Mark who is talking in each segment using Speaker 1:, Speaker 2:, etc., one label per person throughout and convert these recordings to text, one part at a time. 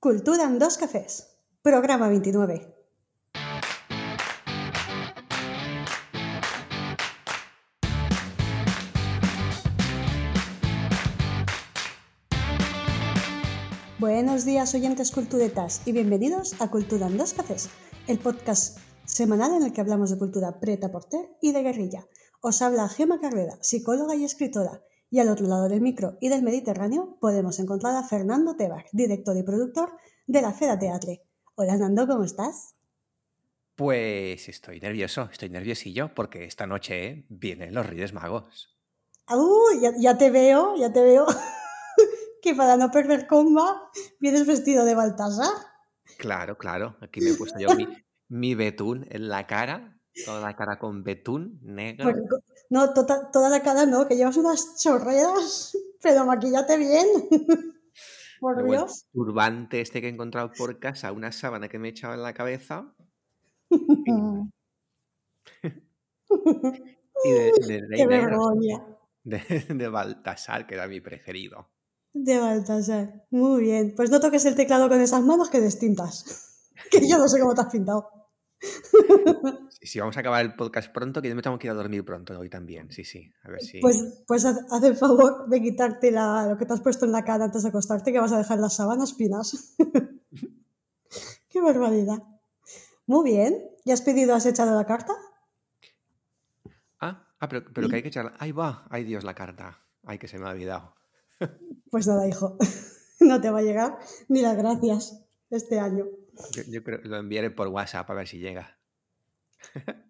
Speaker 1: Cultura en dos cafés, programa 29. Buenos días oyentes culturetas y bienvenidos a Cultura en dos cafés, el podcast semanal en el que hablamos de cultura preta porter y de guerrilla. Os habla Gema Carrera, psicóloga y escritora, y al otro lado del micro y del Mediterráneo podemos encontrar a Fernando Tebar, director y productor de la Fera Teatre. Hola Nando, ¿cómo estás?
Speaker 2: Pues estoy nervioso, estoy nerviosillo porque esta noche vienen los Reyes Magos.
Speaker 1: ¡Uh! Ya, ya te veo, ya te veo. que para no perder comba vienes vestido de Baltasar.
Speaker 2: Claro, claro. Aquí me he puesto yo mi, mi betún en la cara Toda la cara con betún negro.
Speaker 1: no, toda, toda, la cara no, que llevas unas chorreras, pero maquillate bien. por Dios.
Speaker 2: El turbante este que he encontrado por casa, una sábana que me he echado en la cabeza. y de, de,
Speaker 1: Qué vergüenza.
Speaker 2: De, de Baltasar, que era mi preferido.
Speaker 1: De Baltasar. Muy bien. Pues no toques el teclado con esas manos que distintas. que yo no sé cómo te has pintado.
Speaker 2: Sí, sí, vamos a acabar el podcast pronto, que yo me tengo que ir a dormir pronto hoy también. Sí, sí, a ver si.
Speaker 1: Pues, pues haz, haz el favor de quitarte la, lo que te has puesto en la cara antes de acostarte, que vas a dejar las sábanas finas. Qué barbaridad. Muy bien. ¿Ya has pedido, has echado la carta?
Speaker 2: Ah, ah pero, pero que hay que echarla. Ahí va, ay Dios, la carta. Ay, que se me ha olvidado.
Speaker 1: Pues nada, hijo. No te va a llegar ni las gracias este año.
Speaker 2: Yo, yo creo que lo enviaré por WhatsApp a ver si llega.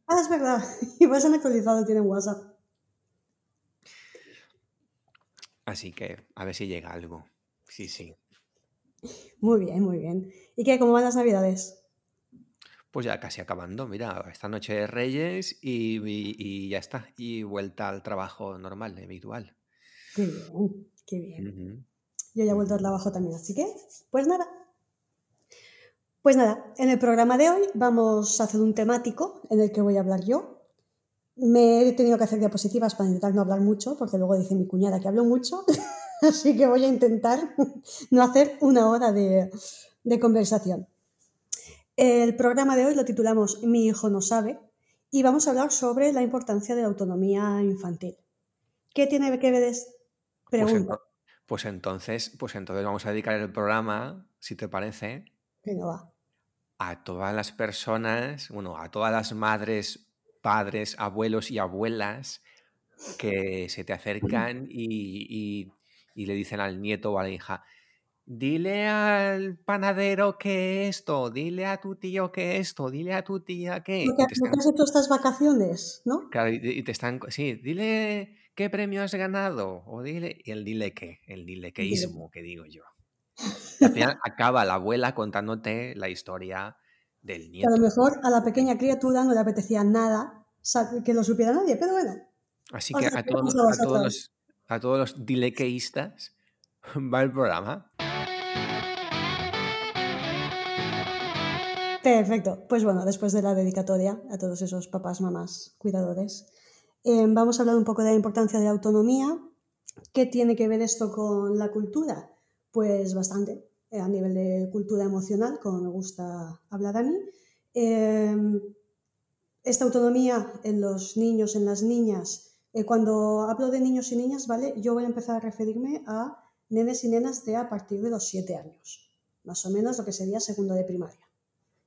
Speaker 1: Ah, es verdad. Y vas han actualizado, tienen WhatsApp.
Speaker 2: Así que a ver si llega algo. Sí, sí.
Speaker 1: Muy bien, muy bien. ¿Y qué? ¿Cómo van las navidades?
Speaker 2: Pues ya casi acabando. Mira, esta noche de Reyes y, y, y ya está. Y vuelta al trabajo normal, habitual.
Speaker 1: Qué bien, qué bien. Uh -huh. Yo ya he vuelto al trabajo también, así que, pues nada, pues nada, en el programa de hoy vamos a hacer un temático en el que voy a hablar yo. Me he tenido que hacer diapositivas para intentar no hablar mucho, porque luego dice mi cuñada que hablo mucho, así que voy a intentar no hacer una hora de, de conversación. El programa de hoy lo titulamos Mi hijo no sabe y vamos a hablar sobre la importancia de la autonomía infantil. ¿Qué tiene que ver esto? Pregunta.
Speaker 2: Pues, entonces, pues entonces vamos a dedicar el programa, si te parece,
Speaker 1: Venga,
Speaker 2: a todas las personas, bueno, a todas las madres, padres, abuelos y abuelas que se te acercan y, y, y, le dicen al nieto o a la hija, dile al panadero que esto, dile a tu tío que esto, dile a tu tía que...
Speaker 1: Están... has hecho estas vacaciones, ¿no?
Speaker 2: Claro, y te están... Sí, dile qué premio has ganado, o dile... Y el dile qué, el dile queísmo, que digo yo. Al final acaba la abuela contándote la historia del nieto.
Speaker 1: Que a lo mejor a la pequeña criatura no le apetecía nada que lo supiera nadie, pero bueno.
Speaker 2: Así que a todos, a todos, los, a todos los dilequeístas va el programa.
Speaker 1: Perfecto. Pues bueno, después de la dedicatoria a todos esos papás, mamás, cuidadores, eh, vamos a hablar un poco de la importancia de la autonomía. ¿Qué tiene que ver esto con la cultura? Pues bastante, eh, a nivel de cultura emocional, como me gusta hablar a mí. Eh, esta autonomía en los niños, en las niñas, eh, cuando hablo de niños y niñas, ¿vale? Yo voy a empezar a referirme a nenes y nenas de a partir de los 7 años, más o menos lo que sería segundo de primaria.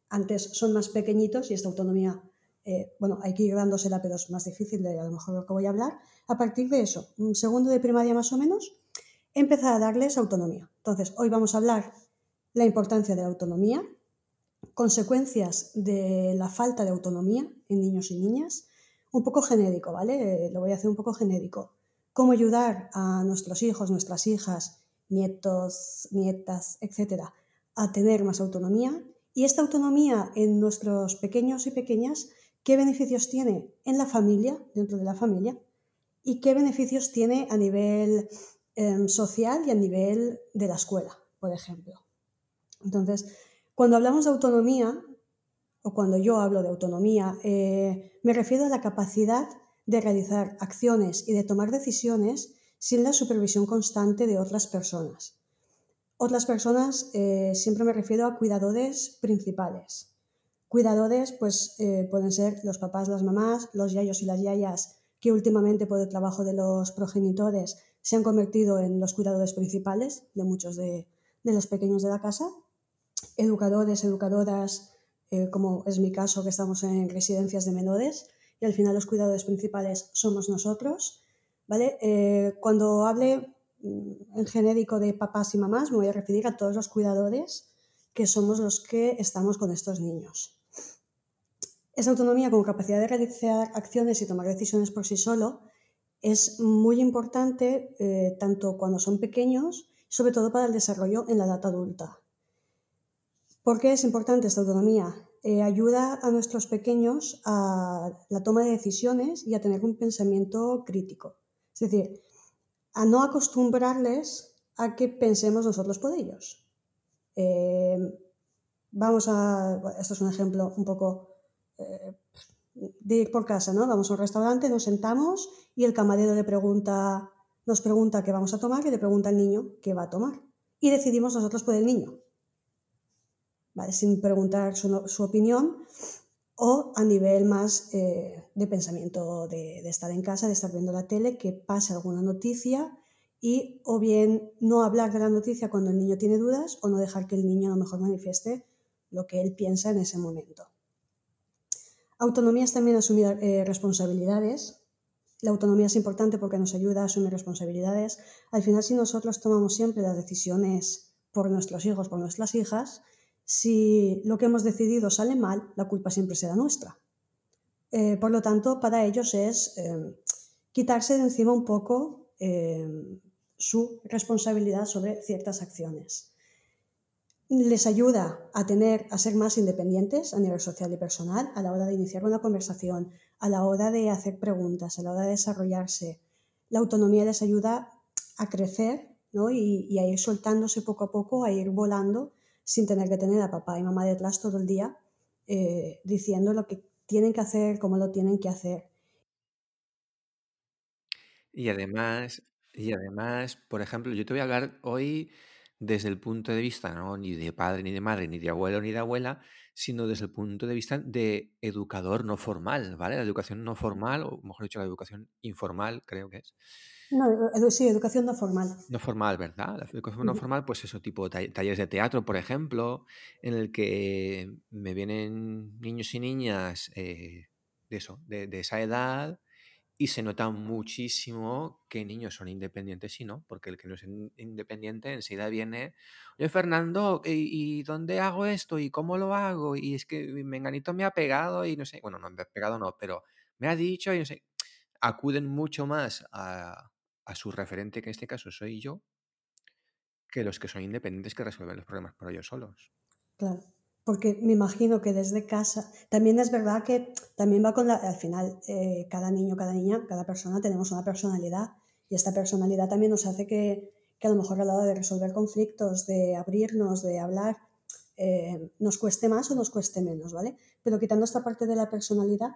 Speaker 1: Antes son más pequeñitos y esta autonomía, eh, bueno, hay que ir dándosela, pero es más difícil de a lo mejor lo que voy a hablar. A partir de eso, un segundo de primaria más o menos, empezar a darles autonomía. Entonces, hoy vamos a hablar la importancia de la autonomía, consecuencias de la falta de autonomía en niños y niñas, un poco genérico, ¿vale? Lo voy a hacer un poco genérico. Cómo ayudar a nuestros hijos, nuestras hijas, nietos, nietas, etcétera, a tener más autonomía. Y esta autonomía en nuestros pequeños y pequeñas, ¿qué beneficios tiene en la familia, dentro de la familia? ¿Y qué beneficios tiene a nivel eh, social y a nivel de la escuela, por ejemplo? Entonces, cuando hablamos de autonomía, o cuando yo hablo de autonomía, eh, me refiero a la capacidad de realizar acciones y de tomar decisiones sin la supervisión constante de otras personas. Otras personas, eh, siempre me refiero a cuidadores principales. Cuidadores, pues eh, pueden ser los papás, las mamás, los yayos y las yayas, que últimamente por el trabajo de los progenitores se han convertido en los cuidadores principales de muchos de, los pequeños de la casa. Educadores, educadoras, eh, como es mi caso, que estamos en residencias de menores, y al final los cuidadores principales somos nosotros. ¿vale? Eh, cuando hable mm, en genérico de papás y mamás, me voy a referir a todos los cuidadores que somos los que estamos con estos niños. Esa autonomía con capacidad de realizar acciones y tomar decisiones por sí solo es muy importante eh, tanto cuando son pequeños, sobre todo para el desarrollo en la edad adulta. ¿Por qué es importante esta autonomía? Eh, ayuda a nuestros pequeños a la toma de decisiones y a tener un pensamiento crítico. Es decir, a no acostumbrarles a que pensemos nosotros por ellos. Eh, vamos a, esto es un ejemplo un poco de ir por casa, ¿no? Vamos a un restaurante, nos sentamos y el camarero le pregunta, nos pregunta qué vamos a tomar y le pregunta al niño qué va a tomar. Y decidimos nosotros por el niño. Sin preguntar su, opinión o a nivel más eh, de pensamiento de, de, estar en casa, de estar viendo la tele, que pase alguna noticia y o bien no hablar de la noticia cuando el niño tiene dudas o no dejar que el niño a lo mejor manifieste lo que él piensa en ese momento. Autonomía es también asumir eh, responsabilidades. La autonomía es importante porque nos ayuda a asumir responsabilidades. Al final, si nosotros tomamos siempre las decisiones por nuestros hijos, por nuestras hijas, si lo que hemos decidido sale mal, la culpa siempre será nuestra. Eh, por lo tanto, para ellos es eh, quitarse de encima un poco su responsabilidad sobre ciertas acciones les ayuda a tener, a ser más independientes a nivel social y personal a la hora de iniciar una conversación, a la hora de hacer preguntas, a la hora de desarrollarse. La autonomía les ayuda a crecer y, a ir soltándose poco a poco, a ir volando sin tener que tener a papá y mamá detrás todo el día eh, diciendo lo que tienen que hacer, cómo lo tienen que hacer.
Speaker 2: Y además, y además, por ejemplo, yo te voy a hablar hoy desde el punto de vista no ni de padre, ni de madre, ni de abuelo, ni de abuela, sino desde el punto de vista de educador no formal, ¿vale? La educación no formal, o mejor dicho, la educación informal, creo que es.
Speaker 1: No, sí, educación no formal.
Speaker 2: No formal, ¿verdad? La educación no formal, pues eso, tipo talleres de teatro, por ejemplo, en el que me vienen niños y niñas eh, de eso, de, de esa edad, y se nota muchísimo que niños son independientes y no, porque el que no es independiente enseguida viene, oye Fernando, ¿y, dónde hago esto? ¿Y cómo lo hago? Y es que Menganito me ha pegado y no sé, bueno, no me ha pegado no, pero me ha dicho y no sé, acuden mucho más a, a su referente, que en este caso soy yo, que los que son independientes que resuelven los problemas por ellos solos.
Speaker 1: Claro porque me imagino que desde casa, también es verdad que también va con la, al final, eh, cada niño, cada niña, cada persona tenemos una personalidad y esta personalidad también nos hace que, que a lo mejor a la hora de resolver conflictos, de abrirnos, de hablar, eh, nos cueste más o nos cueste menos, ¿vale? Pero quitando esta parte de la personalidad,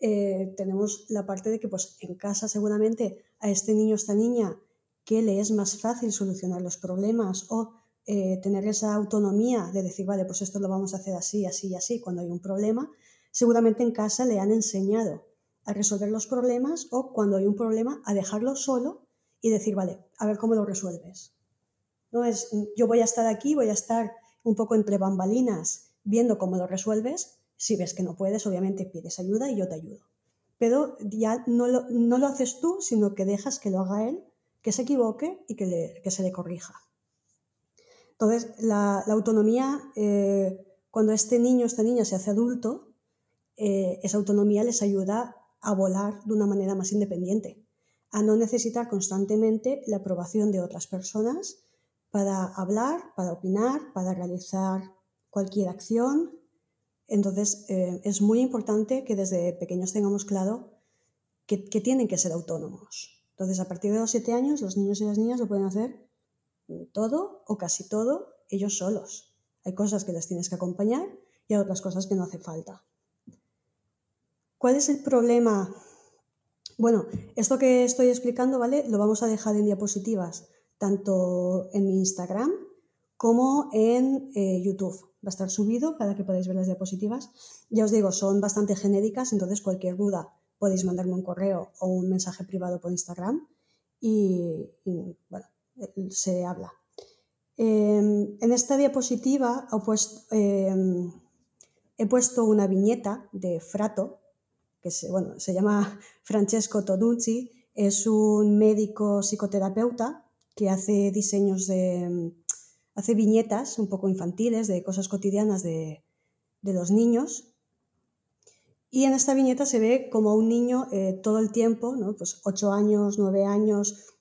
Speaker 1: eh, tenemos la parte de que pues en casa seguramente a este niño, esta niña, que le es más fácil solucionar los problemas o eh, tener esa autonomía de decir, vale, pues esto lo vamos a hacer así, así y así cuando hay un problema, seguramente en casa le han enseñado a resolver los problemas o cuando hay un problema a dejarlo solo y decir, vale, a ver cómo lo resuelves. No es, yo voy a estar aquí, voy a estar un poco entre bambalinas viendo cómo lo resuelves. Si ves que no puedes, obviamente pides ayuda y yo te ayudo. Pero ya no lo, no lo haces tú, sino que dejas que lo haga él, que se equivoque y que, que se le corrija. Entonces, la, autonomía, eh, cuando este niño o esta niña se hace adulto, eh, esa autonomía les ayuda a volar de una manera más independiente, a no necesitar constantemente la aprobación de otras personas para hablar, para opinar, para realizar cualquier acción. Entonces, eh, es muy importante que desde pequeños tengamos claro que, que, tienen que ser autónomos. Entonces, a partir de los siete años, los niños y las niñas lo pueden hacer todo o casi todo ellos solos. Hay cosas que les tienes que acompañar y hay otras cosas que no hace falta. ¿Cuál es el problema? Bueno, esto que estoy explicando, ¿vale? Lo vamos a dejar en diapositivas, tanto en mi Instagram como en eh, YouTube. Va a estar subido para que podáis ver las diapositivas. Ya os digo, son bastante genéricas, entonces cualquier duda podéis mandarme un correo o un mensaje privado por Instagram y, bueno, se habla. Em, en esta diapositiva em, he puesto una viñeta de Frato, que se, bueno, se llama Francesco Tonucci, es un médico psicoterapeuta que hace diseños de, hace viñetas un poco infantiles de cosas cotidianas de, los niños. Y en esta viñeta se ve como un niño eh, todo el tiempo, ¿no? pues 8 años, 9 años,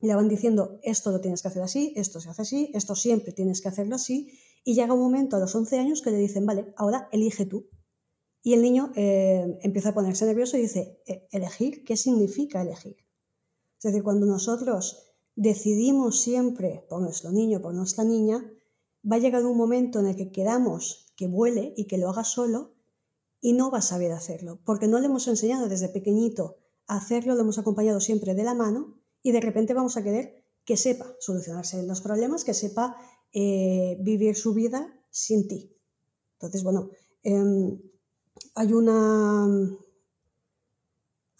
Speaker 1: le van diciendo esto lo tienes que hacer así, esto se hace así, esto siempre tienes que hacerlo así. Y llega un momento a los 11 años que le dicen, vale, ahora elige tú. Y el niño eh, empieza a ponerse nervioso y dice, e, ¿elegir? ¿Qué significa elegir? Es decir, cuando nosotros decidimos siempre por nuestro niño, por nuestra niña, va a llegar un momento en el que queramos que vuele y que lo haga solo y no va a saber hacerlo, porque no le hemos enseñado desde pequeñito a hacerlo, lo hemos acompañado siempre de la mano y de repente vamos a querer que sepa solucionarse los problemas, que sepa eh, vivir su vida sin ti. Entonces, bueno, em, hay una...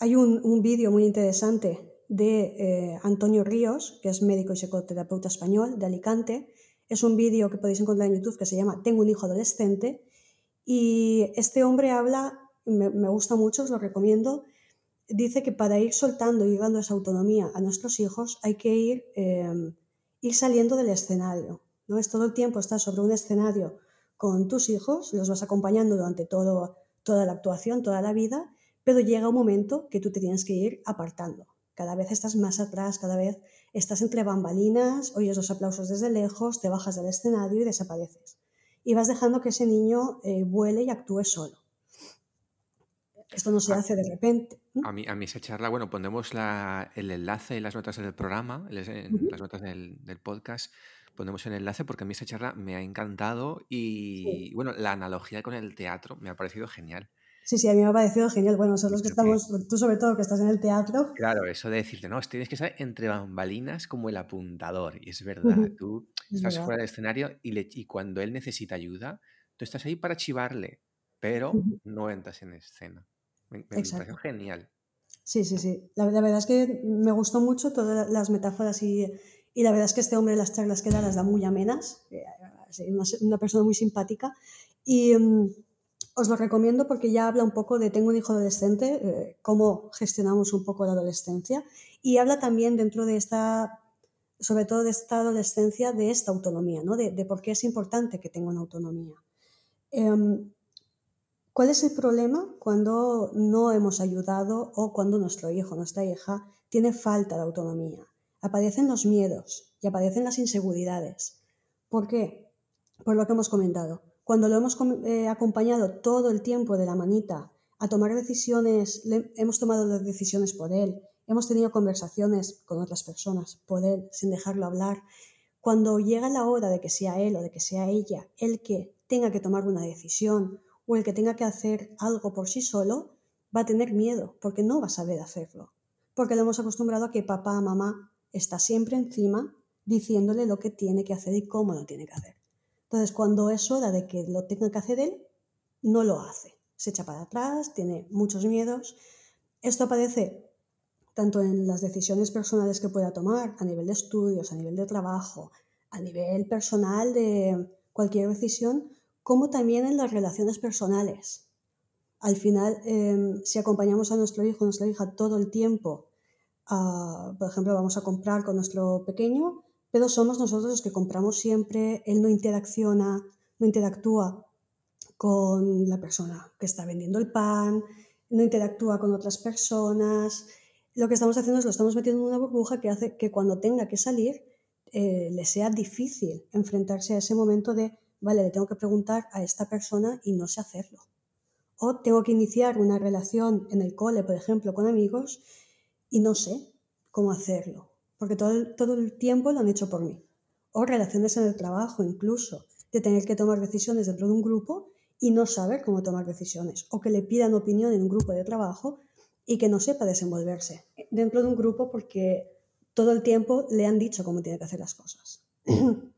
Speaker 1: Hay un vídeo muy interesante de eh, Antonio Ríos, que es médico y psicoterapeuta español de Alicante. Es un vídeo que podéis encontrar en YouTube que se llama Tengo un hijo adolescente. Y este hombre habla, me, gusta mucho, os lo recomiendo, dice que para ir soltando y dando esa autonomía a nuestros hijos hay que ir, em, ir saliendo del escenario. ¿no? Es todo el tiempo estar sobre un escenario con tus hijos, los vas acompañando durante todo, toda la actuación, toda la vida, pero llega un momento que tú te tienes que ir apartando cada vez estás más atrás, cada vez estás entre bambalinas, oyes los aplausos desde lejos, te bajas del escenario y desapareces. Y vas dejando que ese niño eh, vuele y actúe solo. Esto no se hace de repente.
Speaker 2: A mí, a mí esa charla, bueno, pondremos el enlace en las notas del programa, en las notas del, podcast, ponemos el enlace porque a mí esa charla me ha encantado y, bueno, la analogía con el teatro me ha parecido genial.
Speaker 1: Sí, sí, a mí me ha parecido genial. Bueno, son los que estamos, tú sobre todo que estás en el teatro.
Speaker 2: Claro, eso de decirte, no, tienes que estar entre bambalinas como el apuntador. Y es verdad, tú estás fuera del escenario y, y, cuando él necesita ayuda, tú estás ahí para chivarle, pero no entras en escena. Me, me pareció genial.
Speaker 1: Sí, sí, sí. La, verdad es que me gustó mucho todas las metáforas y, y, la verdad es que este hombre las charlas que da las da muy amenas. Eh, una, una persona muy simpática. Y. Mm, os lo recomiendo porque ya habla un poco de tengo un hijo adolescente, eh, cómo gestionamos un poco la adolescencia y habla también dentro de esta, sobre todo de esta adolescencia, de esta autonomía, ¿no? de, por qué es importante que tenga una autonomía. Em, ¿Cuál es el problema cuando no hemos ayudado o cuando nuestro hijo, nuestra hija, tiene falta de autonomía? Aparecen los miedos y aparecen las inseguridades. ¿Por qué? Por lo que hemos comentado cuando lo hemos eh, acompañado todo el tiempo de la manita a tomar decisiones, hemos tomado las decisiones por él, hemos tenido conversaciones con otras personas por él, sin dejarlo hablar. Cuando llega la hora de que sea él o de que sea ella el que tenga que tomar una decisión o el que tenga que hacer algo por sí solo, va a tener miedo porque no va a saber hacerlo. Porque lo hemos acostumbrado a que papá, mamá está siempre encima diciéndole lo que tiene que hacer y cómo lo tiene que hacer. Entonces, cuando es hora de que lo tenga que hacer él, no lo hace. Se echa para atrás, tiene muchos miedos. Esto aparece tanto en las decisiones personales que pueda tomar, a nivel de estudios, a nivel de trabajo, a nivel personal de cualquier decisión, como también en las relaciones personales. Al final, em, si acompañamos a nuestro hijo, nuestra hija todo el tiempo, por ejemplo, vamos a comprar con nuestro pequeño, pero somos nosotros los que compramos siempre, él no interacciona, no interactúa con la persona que está vendiendo el pan, no interactúa con otras personas. Lo que estamos haciendo es lo estamos metiendo en una burbuja que hace que cuando tenga que salir eh, le sea difícil enfrentarse a ese momento de, vale, le tengo que preguntar a esta persona y no sé hacerlo. O tengo que iniciar una relación en el cole, por ejemplo, con amigos y no sé cómo hacerlo porque todo el, todo el tiempo lo han hecho por mí. O relaciones en el trabajo, incluso, de tener que tomar decisiones dentro de un grupo y no saber cómo tomar decisiones, o que le pidan opinión en un grupo de trabajo y que no sepa desenvolverse dentro de un grupo porque todo el tiempo le han dicho cómo tiene que hacer las cosas.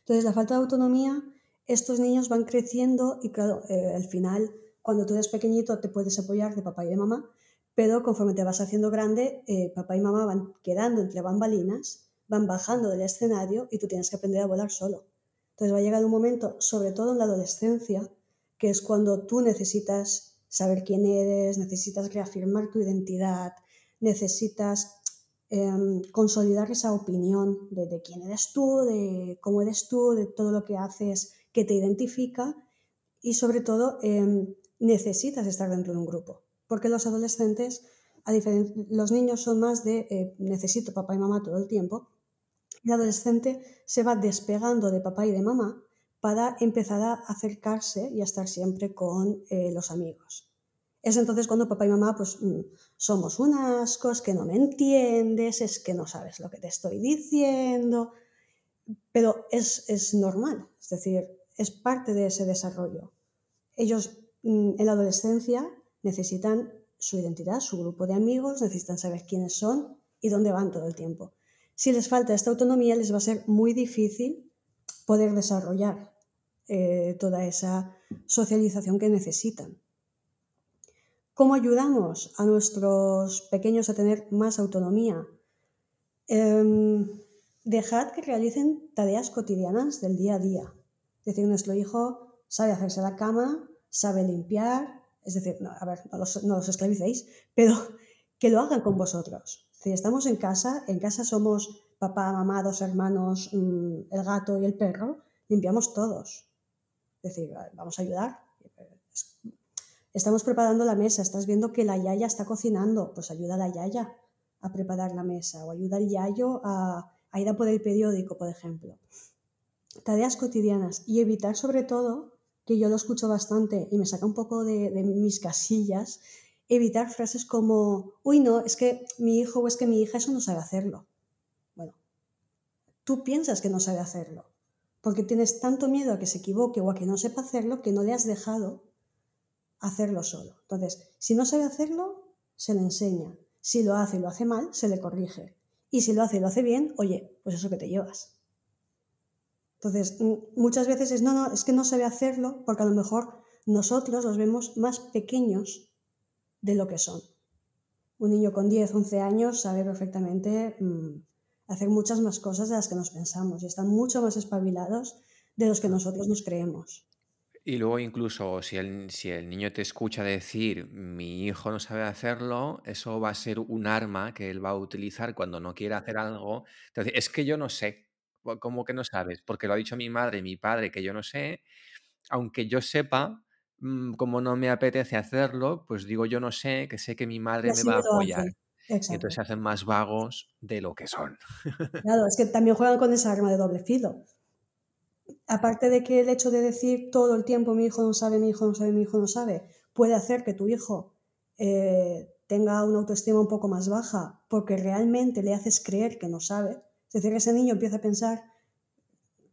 Speaker 1: Entonces, la falta de autonomía, estos niños van creciendo y claro, eh, al final, cuando tú eres pequeñito, te puedes apoyar de papá y de mamá, pero conforme te vas haciendo grande, eh, papá y mamá van quedando entre bambalinas, van bajando del escenario y tú tienes que aprender a volar solo. Entonces va a llegar un momento, sobre todo en la adolescencia, que es cuando tú necesitas saber quién eres, necesitas reafirmar tu identidad, necesitas em, consolidar esa opinión de, quién eres tú, de cómo eres tú, de todo lo que haces que te identifica y sobre todo em, necesitas estar dentro de un grupo. Porque los adolescentes, a los niños son más de eh, necesito papá y mamá todo el tiempo. El adolescente se va despegando de papá y de mamá para empezar a acercarse y a estar siempre con eh, los amigos. Es entonces cuando papá y mamá pues mm, somos un ascos, que no me entiendes, es que no sabes lo que te estoy diciendo, pero es, es normal, es decir, es parte de ese desarrollo. Ellos mm, en la adolescencia necesitan su identidad, su grupo de amigos, necesitan saber quiénes son y dónde van todo el tiempo. Si les falta esta autonomía, les va a ser muy difícil poder desarrollar eh, toda esa socialización que necesitan. ¿Cómo ayudamos a nuestros pequeños a tener más autonomía? Em, dejad que realicen tareas cotidianas del día a día. Es decir, nuestro hijo sabe hacerse la cama, sabe limpiar, es decir, no, a ver, no los, esclavicéis, pero que lo hagan con vosotros. Si estamos en casa, en casa somos papá, mamá, dos hermanos, mm, el gato y el perro, limpiamos todos. Es decir, vamos a ayudar. Estamos preparando la mesa, estás viendo que la yaya está cocinando, pues ayuda la yaya a preparar la mesa o ayuda al yayo a, a ir a por el periódico, por ejemplo. Tareas cotidianas y evitar sobre todo que yo lo escucho bastante y me saca un poco de, mis casillas, evitar frases como, uy, no, es que mi hijo o es que mi hija eso no sabe hacerlo. Bueno, tú piensas que no sabe hacerlo, porque tienes tanto miedo a que se equivoque o a que no sepa hacerlo que no le has dejado hacerlo solo. Entonces, si no sabe hacerlo, se le enseña. Si lo hace y lo hace mal, se le corrige. Y si lo hace y lo hace bien, oye, pues eso que te llevas. Entonces, muchas veces es, no, no, es que no sabe hacerlo porque a lo mejor nosotros los vemos más pequeños de lo que son. Un niño con 10, 11 años sabe perfectamente mm, hacer muchas más cosas de las que nos pensamos y están mucho más espabilados de los que nosotros nos creemos.
Speaker 2: Y luego incluso si el, si el niño te escucha decir mi hijo no sabe hacerlo, eso va a ser un arma que él va a utilizar cuando no quiera hacer algo. Entonces, es que yo no sé. ¿Cómo que no sabes? Porque lo ha dicho mi madre y mi padre que yo no sé. Aunque yo sepa, mm, como no me apetece hacerlo, pues digo yo no sé, que sé que mi madre me va a apoyar. Y entonces se hacen más vagos de lo que son.
Speaker 1: Claro, es que también juegan con esa arma de doble filo. Aparte de que el hecho de decir todo el tiempo mi hijo no sabe, mi hijo no sabe, mi hijo no sabe, puede hacer que tu hijo eh, tenga una autoestima un poco más baja porque realmente le haces creer que no sabe es decir, ese niño empieza a pensar,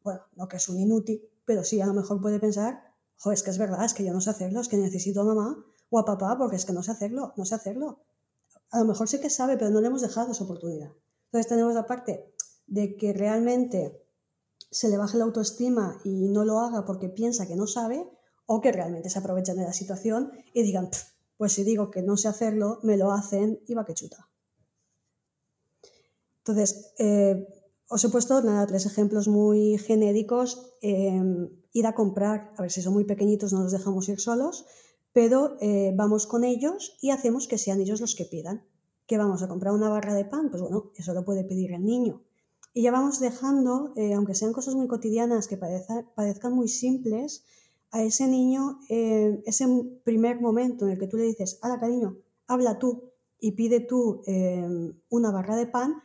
Speaker 1: bueno, no que es un inútil, pero sí a lo mejor puede pensar, jo, es que es verdad, es que yo no sé hacerlo, es que necesito a mamá o a papá porque es que no sé hacerlo, no sé hacerlo. A lo mejor sí que sabe, pero no le hemos dejado esa oportunidad. Entonces tenemos la parte de que realmente se le baje la autoestima y no lo haga porque piensa que no sabe, o que realmente se aprovechen de la situación y digan, pues si digo que no sé hacerlo, me lo hacen y va que chuta. Entonces, eh, os he puesto nada, tres ejemplos muy genéricos. Em, ir a comprar, a ver si son muy pequeñitos, no los dejamos ir solos, pero eh, vamos con ellos y hacemos que sean ellos los que pidan. ¿Que vamos a comprar una barra de pan? Pues bueno, eso lo puede pedir el niño. Y ya vamos dejando, eh, aunque sean cosas muy cotidianas que parezcan muy simples, a ese niño ese primer momento en el que tú le dices, hala cariño, habla tú y pide tú em, una barra de pan,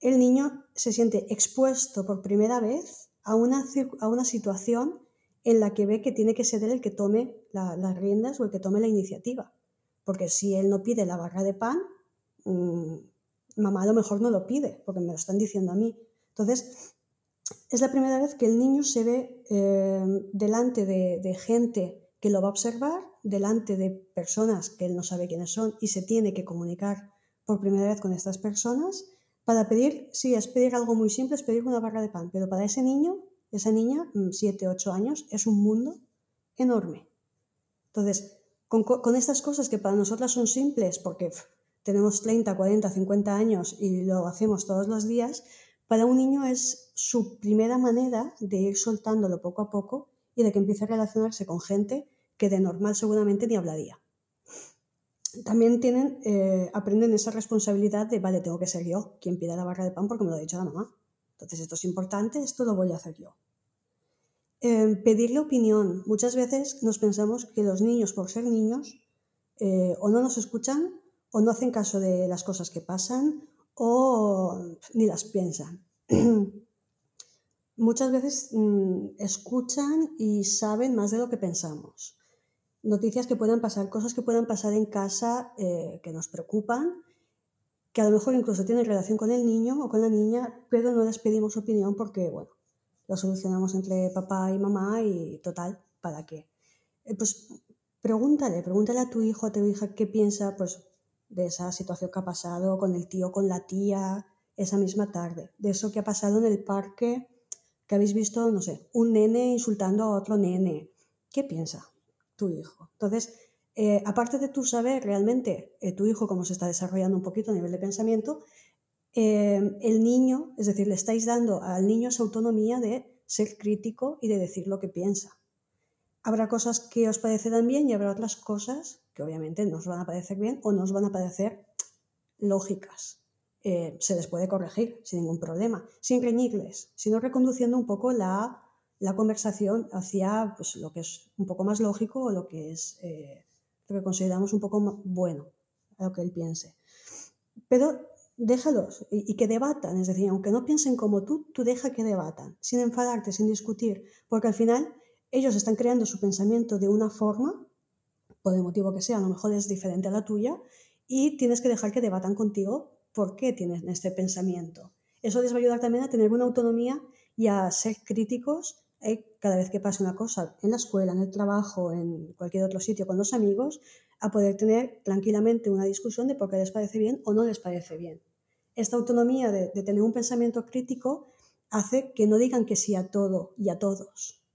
Speaker 1: el niño se siente expuesto por primera vez a una, a una situación en la que ve que tiene que ser él el que tome las riendas o el que tome la iniciativa. Porque si él no pide la barra de pan, mm, mamá a lo mejor no lo pide, porque me lo están diciendo a mí. Entonces, es la primera vez que el niño se ve eh, delante de, gente que lo va a observar, delante de personas que él no sabe quiénes son y se tiene que comunicar por primera vez con estas personas para pedir, sí, es pedir algo muy simple, es pedir una barra de pan, pero para ese niño esa niña, 7, mm, 8 años, es un mundo enorme. Entonces, con, estas cosas que para nosotras son simples, porque tenemos 30, 40, 50 años y lo hacemos todos los días, para un niño es su primera manera de ir soltándolo poco a poco y de que empiece a relacionarse con gente que de normal seguramente ni hablaría. También tienen, eh, aprenden esa responsabilidad de, vale, tengo que ser yo quien pida la barra de pan porque me lo ha dicho la mamá. Entonces esto es importante, esto lo voy a hacer yo. Eh, pedirle opinión. Muchas veces nos pensamos que los niños, por ser niños, eh, o no nos escuchan o no hacen caso de las cosas que pasan o ni las piensan. Muchas veces mm, escuchan y saben más de lo que pensamos. Noticias que puedan pasar, cosas que puedan pasar en casa eh, que nos preocupan, que a lo mejor incluso tienen relación con el niño o con la niña, pero no les pedimos opinión porque, bueno, lo solucionamos entre papá y mamá y total, ¿para qué? Eh, pues pregúntale, pregúntale a tu hijo, a tu hija qué piensa, pues de esa situación que ha pasado con el tío, con la tía, esa misma tarde, de eso que ha pasado en el parque, que habéis visto, no sé, un nene insultando a otro nene. ¿Qué piensa tu hijo? Entonces, eh, aparte de tú saber realmente eh, tu hijo cómo se está desarrollando un poquito a nivel de pensamiento, eh, el niño, es decir, le estáis dando al niño esa autonomía de ser crítico y de decir lo que piensa. Habrá cosas que os parecerán bien y habrá otras cosas que obviamente no os van a parecer bien o no os van a parecer lógicas. Eh, se les puede corregir sin ningún problema, sin reñirles, sino reconduciendo un poco la, conversación hacia pues, lo que es un poco más lógico o lo que es eh, lo que consideramos un poco bueno, a lo que él piense. Pero déjalos y, y, que debatan, es decir, aunque no piensen como tú, tú deja que debatan, sin enfadarte, sin discutir, porque al final ellos están creando su pensamiento de una forma por el motivo que sea, a lo mejor es diferente a la tuya, y tienes que dejar que debatan contigo por qué tienen este pensamiento. Eso les va a ayudar también a tener una autonomía y a ser críticos eh, cada vez que pase una cosa en la escuela, en el trabajo, en cualquier otro sitio con los amigos, a poder tener tranquilamente una discusión de por qué les parece bien o no les parece bien. Esta autonomía de tener un pensamiento crítico hace que no digan que sí a todo y a todos,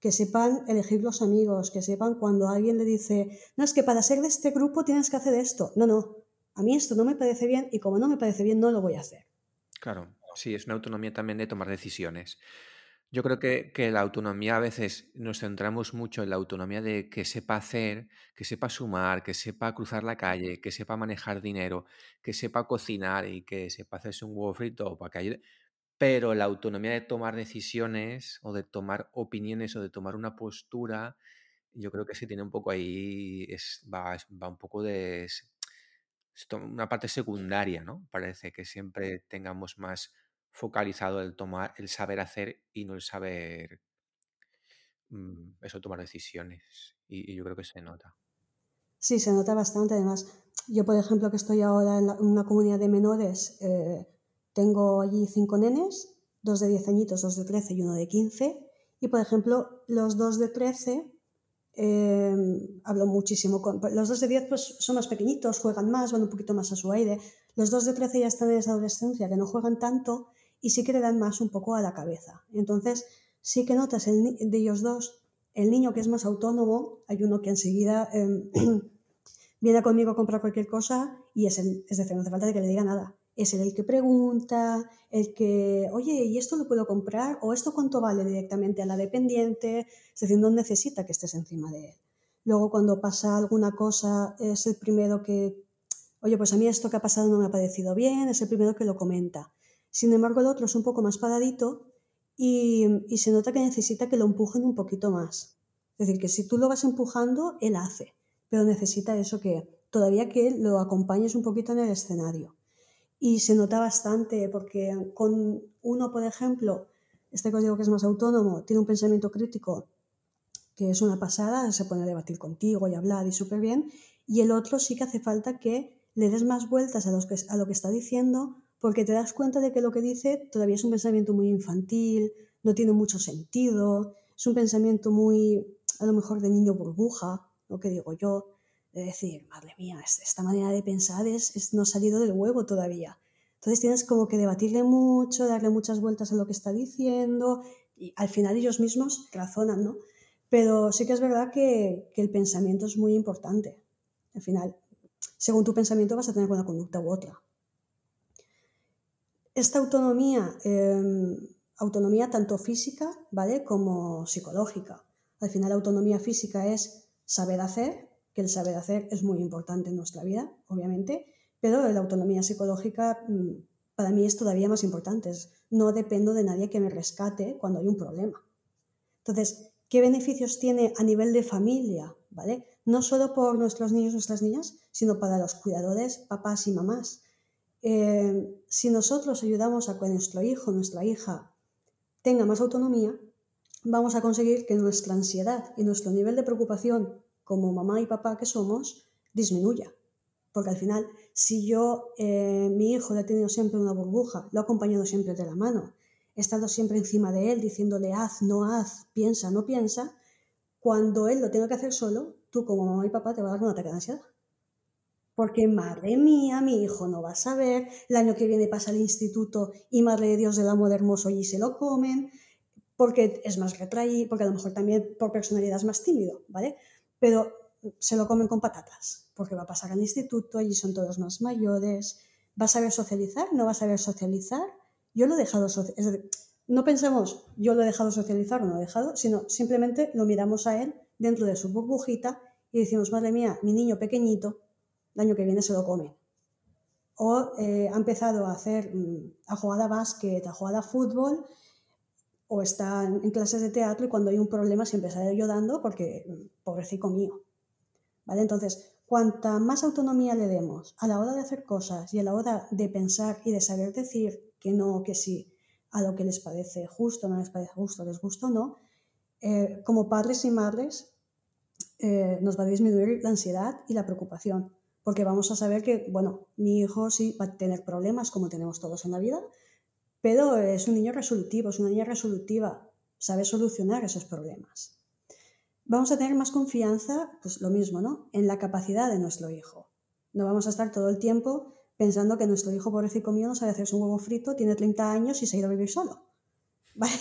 Speaker 1: que sepan elegir los amigos, que sepan cuando alguien le dice, no, es que para ser de este grupo tienes que hacer esto. No, no, a mí esto no me parece bien y como no me parece bien no lo voy a hacer.
Speaker 2: Claro, sí, es una autonomía también de tomar decisiones. Yo creo que, que, la autonomía a veces nos centramos mucho en la autonomía de que sepa hacer, que sepa sumar, que sepa cruzar la calle, que sepa manejar dinero, que sepa cocinar y que sepa hacerse un huevo frito para que pero la autonomía de tomar decisiones o de tomar opiniones o de tomar una postura, yo creo que se tiene un poco ahí, es, va, va un poco de es una parte secundaria, ¿no? Parece que siempre tengamos más focalizado el tomar, el saber hacer y no el saber mm, eso, tomar decisiones. Y, yo creo que se nota.
Speaker 1: Sí, se nota bastante. Además, yo, por ejemplo, que estoy ahora en, una comunidad de menores, eh, tengo allí cinco nenes, dos de 10 añitos, dos de 13 y uno de 15. Y, por ejemplo, los dos de 13 em, hablo muchísimo con... Los dos de 10 pues, son más pequeñitos, juegan más, van un poquito más a su aire. Los dos de 13 ya están en esa adolescencia, que no juegan tanto y sí que le dan más un poco a la cabeza. Entonces, sí que notas de ellos dos, el niño que es más autónomo, hay uno que enseguida em, viene conmigo a comprar cualquier cosa y es, el, es decir, no hace falta que le diga nada es el que pregunta, el que, oye, ¿y esto lo puedo comprar? ¿O esto cuánto vale directamente a la dependiente? Es decir, no necesita que estés encima de él. Luego, cuando pasa alguna cosa, es el primero que, oye, pues a mí esto que ha pasado no me ha parecido bien, es el primero que lo comenta. Sin embargo, el otro es un poco más paradito y, y se nota que necesita que lo empujen un poquito más. Es decir, que si tú lo vas empujando, él hace, pero necesita eso que todavía que lo acompañes un poquito en el escenario. Y se nota bastante porque con uno, por ejemplo, este código que es más autónomo, tiene un pensamiento crítico que es una pasada, se pone a debatir contigo y hablar y súper bien, y el otro sí que hace falta que le des más vueltas a, a lo que está diciendo porque te das cuenta de que lo que dice todavía es un pensamiento muy infantil, no tiene mucho sentido, es un pensamiento muy, a lo mejor, de niño burbuja, lo que digo yo, de decir, madre mía, esta manera de pensar es, no ha salido del huevo todavía. Entonces tienes como que debatirle mucho, darle muchas vueltas a lo que está diciendo, y al final ellos mismos razonan, ¿no? Pero sí que es verdad que, el pensamiento es muy importante. Al final, según tu pensamiento vas a tener una conducta u otra. Esta autonomía, em, autonomía tanto física, ¿vale? Como psicológica. Al final, la autonomía física es saber hacer, que el saber hacer es muy importante en nuestra vida, obviamente, pero la autonomía psicológica mm, para mí es todavía más importante. No dependo de nadie que me rescate cuando hay un problema. Entonces, ¿qué beneficios tiene a nivel de familia? ¿Vale? No solo por nuestros niños y nuestras niñas, sino para los cuidadores, papás y mamás. Eh, si nosotros ayudamos a que nuestro hijo, nuestra hija tenga más autonomía, vamos a conseguir que nuestra ansiedad y nuestro nivel de preocupación como mamá y papá que somos disminuya. Porque al final, si yo, eh, mi hijo le ha tenido siempre una burbuja, lo ha acompañado siempre de la mano, he estado siempre encima de él diciéndole haz, no haz, piensa, no piensa, cuando él lo tenga que hacer solo, tú como mamá y papá te va a dar un ataque de ansiedad. Porque madre mía, mi hijo no va a saber, el año que viene pasa al instituto y madre de Dios del amor hermoso y se lo comen, porque es más retraído, porque a lo mejor también por personalidad es más tímido, ¿vale? Pero se lo comen con patatas, porque va a pasar al instituto, allí son todos más mayores, va a saber socializar, no va a saber socializar. Yo lo he dejado, socializar, no pensemos yo lo he dejado socializar o no lo he dejado, sino simplemente lo miramos a él dentro de su burbujita y decimos, madre mía, mi niño pequeñito, el año que viene se lo come. O eh, ha empezado a hacer, mm, a jugar a básquet, a jugar a fútbol, o está en clases de teatro y cuando hay un problema siempre sale ayudando porque, mm, pobrecito mío. ¿Vale? Entonces, cuanta más autonomía le demos a la hora de hacer cosas y a la hora de pensar y de saber decir que no, que sí, a lo que les parece justo, no les parece justo, les gusta o no, eh, como padres y madres eh, nos va a disminuir la ansiedad y la preocupación, porque vamos a saber que, bueno, mi hijo sí va a tener problemas como tenemos todos en la vida, pero es un niño resolutivo, es una niña resolutiva, sabe solucionar esos problemas vamos a tener más confianza, pues lo mismo, ¿no? En la capacidad de nuestro hijo. No vamos a estar todo el tiempo pensando que nuestro hijo pobrecito mío no sabe hacerse un huevo frito, tiene 30 años y se ha ido a vivir solo. ¿Vale?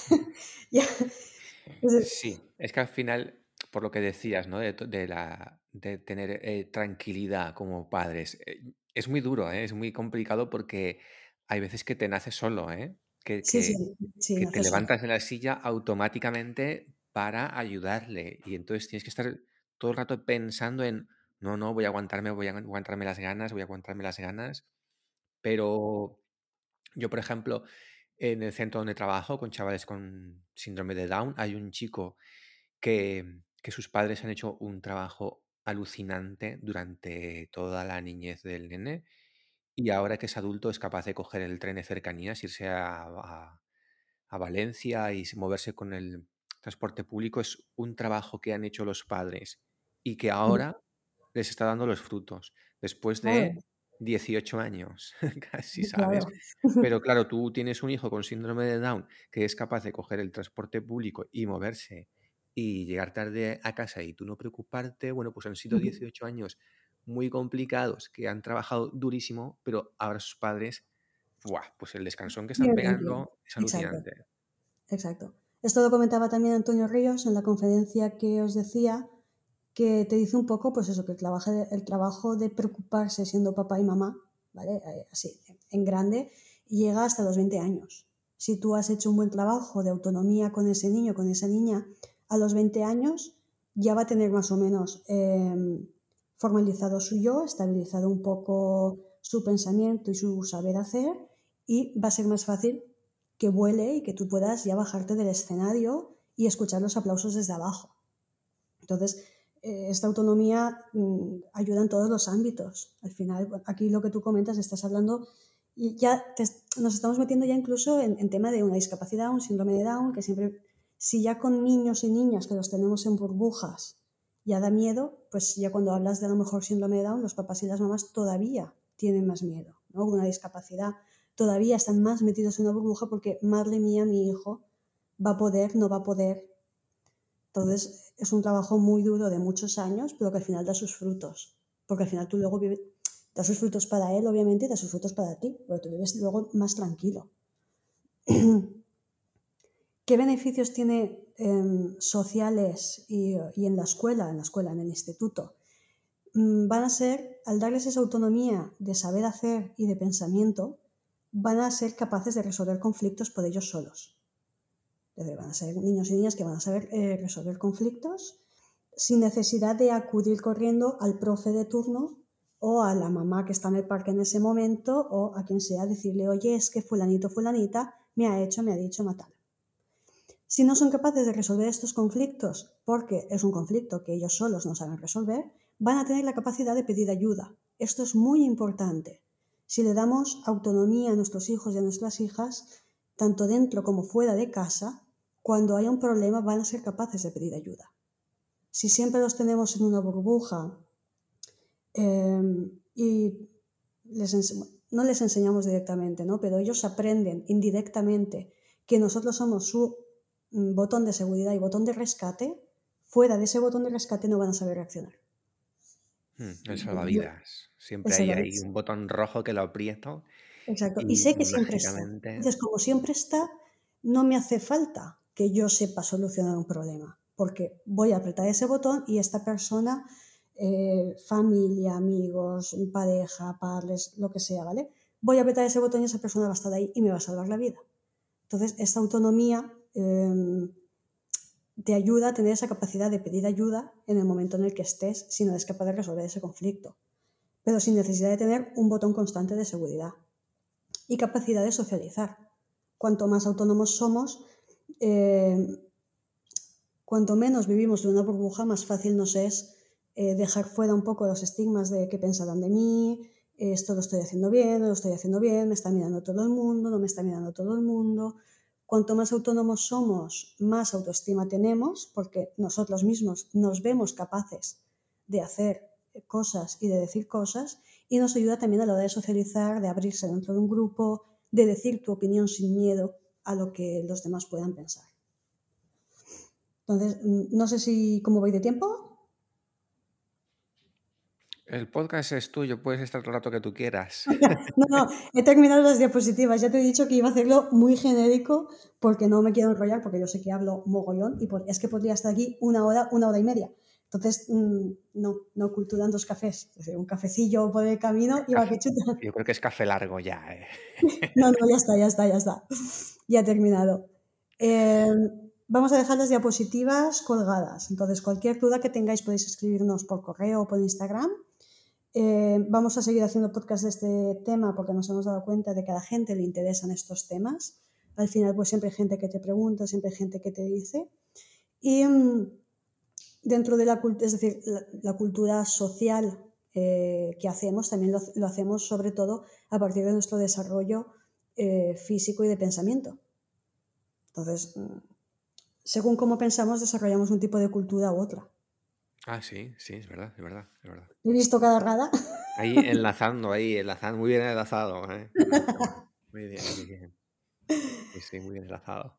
Speaker 2: Sí, es que al final, por lo que decías, ¿no? De, la, de tener eh, tranquilidad como padres, eh, es muy duro, ¿eh? es muy complicado porque hay veces que te naces solo, ¿eh? Que, que te levantas de la silla automáticamente para ayudarle. Y entonces tienes que estar todo el rato pensando en, no, no, voy a aguantarme, voy a aguantarme las ganas, voy a aguantarme las ganas. Pero yo, por ejemplo, en el centro donde trabajo con chavales con síndrome de Down, hay un chico que, que sus padres han hecho un trabajo alucinante durante toda la niñez del nene y ahora que es adulto es capaz de coger el tren de cercanías, irse a, a, a Valencia y moverse con el transporte público es un trabajo que han hecho los padres y que ahora les está dando los frutos, después de 18 años, casi, ¿sabes? Pero claro, tú tienes un hijo con síndrome de Down que es capaz de coger el transporte público y moverse y llegar tarde a casa y tú no preocuparte, bueno, pues han sido 18 años muy complicados, que han trabajado durísimo, pero ahora sus padres, pues el descansón que están pegando es alucinante.
Speaker 1: Exacto. Esto lo comentaba también Antonio Ríos en la conferencia que os decía, que te dice un poco, pues eso, que el trabajo de, el trabajo de preocuparse siendo papá y mamá, ¿vale? Eh, así, en grande, llega hasta los 20 años. Si tú has hecho un buen trabajo de autonomía con ese niño, con esa niña, a los 20 años ya va a tener más o menos em, formalizado su yo, estabilizado un poco su pensamiento y su saber hacer y va a ser más fácil que vuele y que tú puedas ya bajarte del escenario y escuchar los aplausos desde abajo. Entonces, eh, esta autonomía mm, ayuda en todos los ámbitos. Al final, aquí lo que tú comentas, estás hablando y ya nos estamos metiendo ya incluso en, en, tema de una discapacidad, un síndrome de Down, que siempre, si ya con niños y niñas que los tenemos en burbujas ya da miedo, pues ya cuando hablas de a lo mejor síndrome de Down, los papás y las mamás todavía tienen más miedo, ¿no? Una discapacidad todavía están más metidos en una burbuja porque, madre mía, mi hijo va a poder, no va a poder. Entonces, es un trabajo muy duro de muchos años, pero que al final da sus frutos. Porque al final tú luego vives, da sus frutos para él, obviamente, y da sus frutos para ti, porque tú vives luego más tranquilo. ¿Qué beneficios tiene em, sociales y, en la escuela, en la escuela, en el instituto? Mm, van a ser, al darles esa autonomía de saber hacer y de pensamiento, van a ser capaces de resolver conflictos por ellos solos. van a ser niños y niñas que van a saber eh, resolver conflictos sin necesidad de acudir corriendo al profe de turno o a la mamá que está en el parque en ese momento o a quien sea decirle, oye, es que fulanito, fulanita me ha hecho, me ha dicho matar. Si no son capaces de resolver estos conflictos porque es un conflicto que ellos solos no saben resolver, van a tener la capacidad de pedir ayuda. Esto es muy importante. Si le damos autonomía a nuestros hijos y a nuestras hijas, tanto dentro como fuera de casa, cuando haya un problema van a ser capaces de pedir ayuda si siempre los tenemos en una burbuja em, y no les enseñamos directamente, ¿no? pero ellos aprenden indirectamente que nosotros somos su botón de seguridad y botón de rescate, fuera de ese botón de rescate no van a saber reaccionar.
Speaker 2: Hmm, el salvavidas. Siempre hay, hay, un botón rojo que lo aprieto.
Speaker 1: Exacto. Y, sé que siempre está. Entonces, como siempre está, no me hace falta que yo sepa solucionar un problema porque voy a apretar ese botón y esta persona, eh, familia, amigos, pareja, padres, lo que sea, ¿vale? Voy a apretar ese botón y esa persona va a estar ahí y me va a salvar la vida. Entonces, esta autonomía em, te ayuda a tener esa capacidad de pedir ayuda en el momento en el que estés si no eres capaz de resolver ese conflicto, pero sin necesidad de tener un botón constante de seguridad. Y capacidad de socializar. Cuanto más autónomos somos, em, Cuanto menos vivimos en una burbuja, más fácil nos es eh, dejar fuera un poco los estigmas de qué pensarán de mí, esto lo estoy haciendo bien, no lo estoy haciendo bien, me está mirando todo el mundo, no me está mirando todo el mundo. Cuanto más autónomos somos, más autoestima tenemos, porque nosotros mismos nos vemos capaces de hacer cosas y de decir cosas, y nos ayuda también a la hora de socializar, de abrirse dentro de un grupo, de decir tu opinión sin miedo a lo que los demás puedan pensar. Entonces, no sé si cómo voy de tiempo.
Speaker 2: El podcast es tuyo, puedes estar el rato que tú quieras.
Speaker 1: no, no, he terminado las diapositivas. Ya te he dicho que iba a hacerlo muy genérico porque no me quiero enrollar, porque yo sé que hablo mogollón y es que podría estar aquí una hora, una hora y media. Entonces, mm, no, no culturan dos cafés. Es decir, un cafecillo por el camino y va que chuta.
Speaker 2: Yo creo que es café largo ya. ¿eh?
Speaker 1: no, no, ya está, ya está, ya está. Ya he terminado. Eh, Vamos a dejar las diapositivas colgadas. Entonces, cualquier duda que tengáis podéis escribirnos por correo o por Instagram. Eh, vamos a seguir haciendo podcast de este tema porque nos hemos dado cuenta de que a la gente le interesan estos temas. Al final, pues siempre hay gente que te pregunta, siempre hay gente que te dice. Y mm, dentro de la cultura, es decir, la, cultura social eh, que hacemos, también lo, hacemos sobre todo a partir de nuestro desarrollo eh, físico y de pensamiento. Entonces, mm, según cómo pensamos, desarrollamos un tipo de cultura u otra.
Speaker 2: Ah, sí, sí, es verdad, es verdad, es verdad.
Speaker 1: He visto cada rada.
Speaker 2: Ahí enlazando, ahí, enlazando, muy bien enlazado. ¿eh? Muy bien, muy bien. Sí, muy bien enlazado.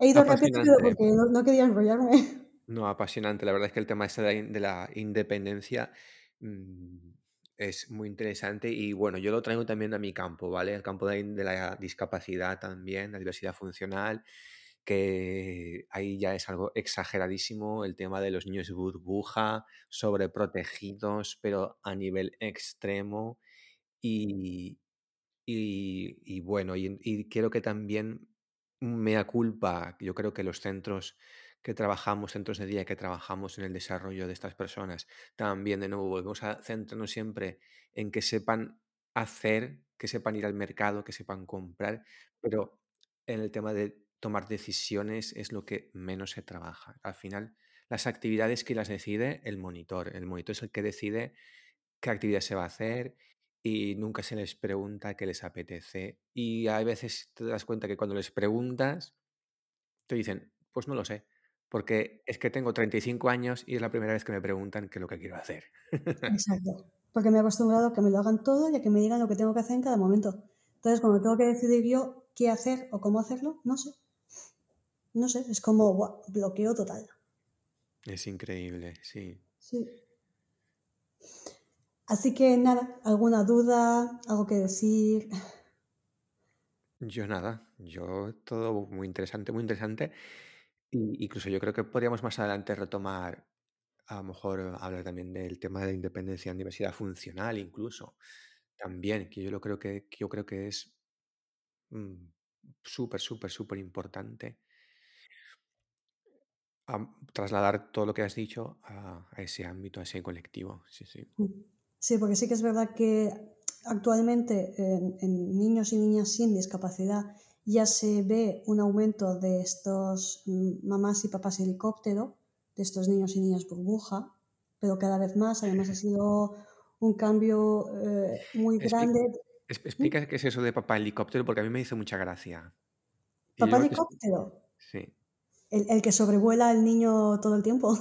Speaker 1: He ido rápido porque no, quería enrollarme.
Speaker 2: No, apasionante. La verdad es que el tema ese de la independencia mm, es muy interesante y bueno, yo lo traigo también a mi campo, ¿vale? El campo de, la discapacidad también, la diversidad funcional, que ahí ya es algo exageradísimo, el tema de los niños burbuja, sobreprotegidos, pero a nivel extremo y, y, bueno, y, y quiero que también mea culpa, yo creo que los centros que trabajamos, centros de día que trabajamos en el desarrollo de estas personas, también de nuevo volvemos a centrarnos siempre en que sepan hacer, que sepan ir al mercado, que sepan comprar, pero en el tema de tomar decisiones es lo que menos se trabaja. Al final, las actividades que las decide el monitor. El monitor es el que decide qué actividad se va a hacer y nunca se les pregunta qué les apetece. Y hay veces te das cuenta que cuando les preguntas, te dicen, pues no lo sé. Porque es que tengo 35 años y es la primera vez que me preguntan qué es lo que quiero hacer.
Speaker 1: Exacto. Porque me he acostumbrado a que me lo hagan todo y a que me digan lo que tengo que hacer en cada momento. Entonces, cuando tengo que decidir yo qué hacer o cómo hacerlo, no sé. No sé, es como bloqueo total.
Speaker 2: Es increíble, sí.
Speaker 1: Sí. Así que nada, ¿alguna duda? ¿Algo que decir?
Speaker 2: Yo nada, yo todo muy interesante, muy interesante. Y incluso yo creo que podríamos más adelante retomar, a lo mejor hablar también del tema de la independencia en diversidad funcional, incluso. También, que yo lo creo que, que yo creo que es mm, súper, súper, súper importante am, trasladar todo lo que has dicho a, a ese ámbito, a ese colectivo. Sí, sí.
Speaker 1: Sí, porque sí que es verdad que actualmente en, en niños y niñas sin discapacidad ya se ve un aumento de estos mm, mamás y papás helicóptero, de estos niños y niñas burbuja, pero cada vez más, además ha sido un cambio eh, muy grande. ¿Mm?
Speaker 2: explica qué es eso de papá helicóptero, porque a mí me hizo mucha gracia.
Speaker 1: Papá helicóptero,
Speaker 2: sí
Speaker 1: el, el, que sobrevuela al niño todo el tiempo.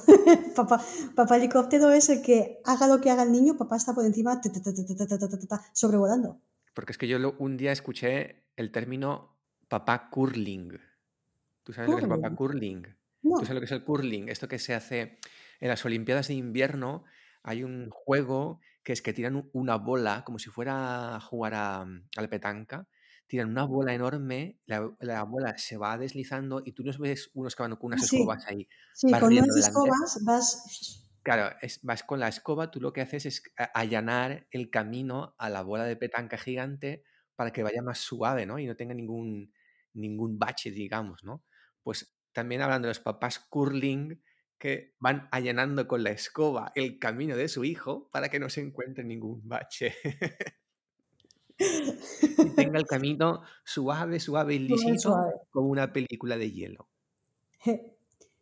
Speaker 1: papá, papá, helicóptero es el que haga lo que haga el niño, papá está por encima ta, ta, ta, sobrevolando.
Speaker 2: Porque es que yo lo, un día escuché el término papá curling. ¿Tú sabes curling. lo que es el papá
Speaker 1: curling? No.
Speaker 2: ¿Tú sabes lo que es el curling? Esto que se hace en las Olimpiadas de invierno, hay un juego que es que tiran una bola como si fuera a jugar a, a la petanca Tiran una bola enorme, la, la bola se va deslizando y tú nos ves unos que van con unas
Speaker 1: Ah, sí,
Speaker 2: escobas ahí
Speaker 1: sí, con unas escobas vas...
Speaker 2: Claro, es, vas con la escoba, tú lo que haces es allanar el camino a la bola de petanca gigante para que vaya más suave, ¿no? Y no tenga ningún, ningún bache, digamos, ¿no? Pues también hablando de los papás curling que van allanando con la escoba el camino de su hijo para que no se encuentre ningún bache y tenga el camino suave, suave y lisito
Speaker 1: suave.
Speaker 2: como una película de hielo.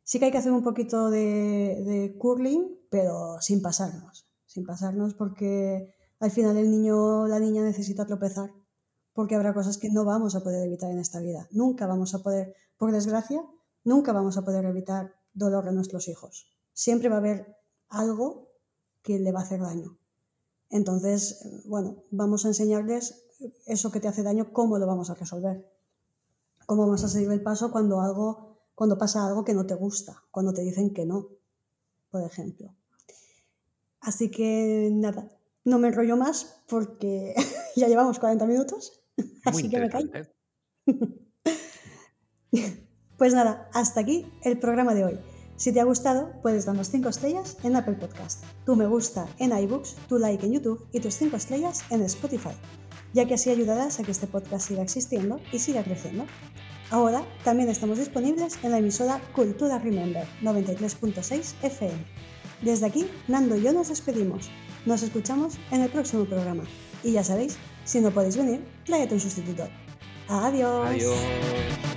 Speaker 1: Sí que hay que hacer un poquito de, de curling, pero sin pasarnos. Sin pasarnos porque al final el niño o la niña necesita tropezar. Porque habrá cosas que no vamos a poder evitar en esta vida. Nunca vamos a poder, por desgracia, nunca vamos a poder evitar dolor a nuestros hijos. Siempre va a haber algo que le va a hacer daño. Entonces, bueno, vamos a enseñarles eso que te hace daño, cómo lo vamos a resolver. Cómo vamos a seguir el paso cuando algo, cuando pasa algo que no te gusta, cuando te dicen que no, por ejemplo. Así que nada, no me enrollo más porque ya llevamos 40 minutos.
Speaker 2: Muy
Speaker 1: Así que me callo. Pues nada, hasta aquí el programa de hoy. Si te ha gustado, puedes darnos 5 estrellas en Apple Podcast, tu me gusta en iBooks, tu like en YouTube y tus 5 estrellas en Spotify, ya que así ayudarás a que este podcast siga existiendo y siga creciendo. Ahora también estamos disponibles en la emisora Cultura Remember 93.6 FM. Desde aquí, Nando y yo nos despedimos. Nos escuchamos en el próximo programa. Y ya sabéis, si no podéis venir, tráete un sustituto. Adiós.
Speaker 2: Adiós.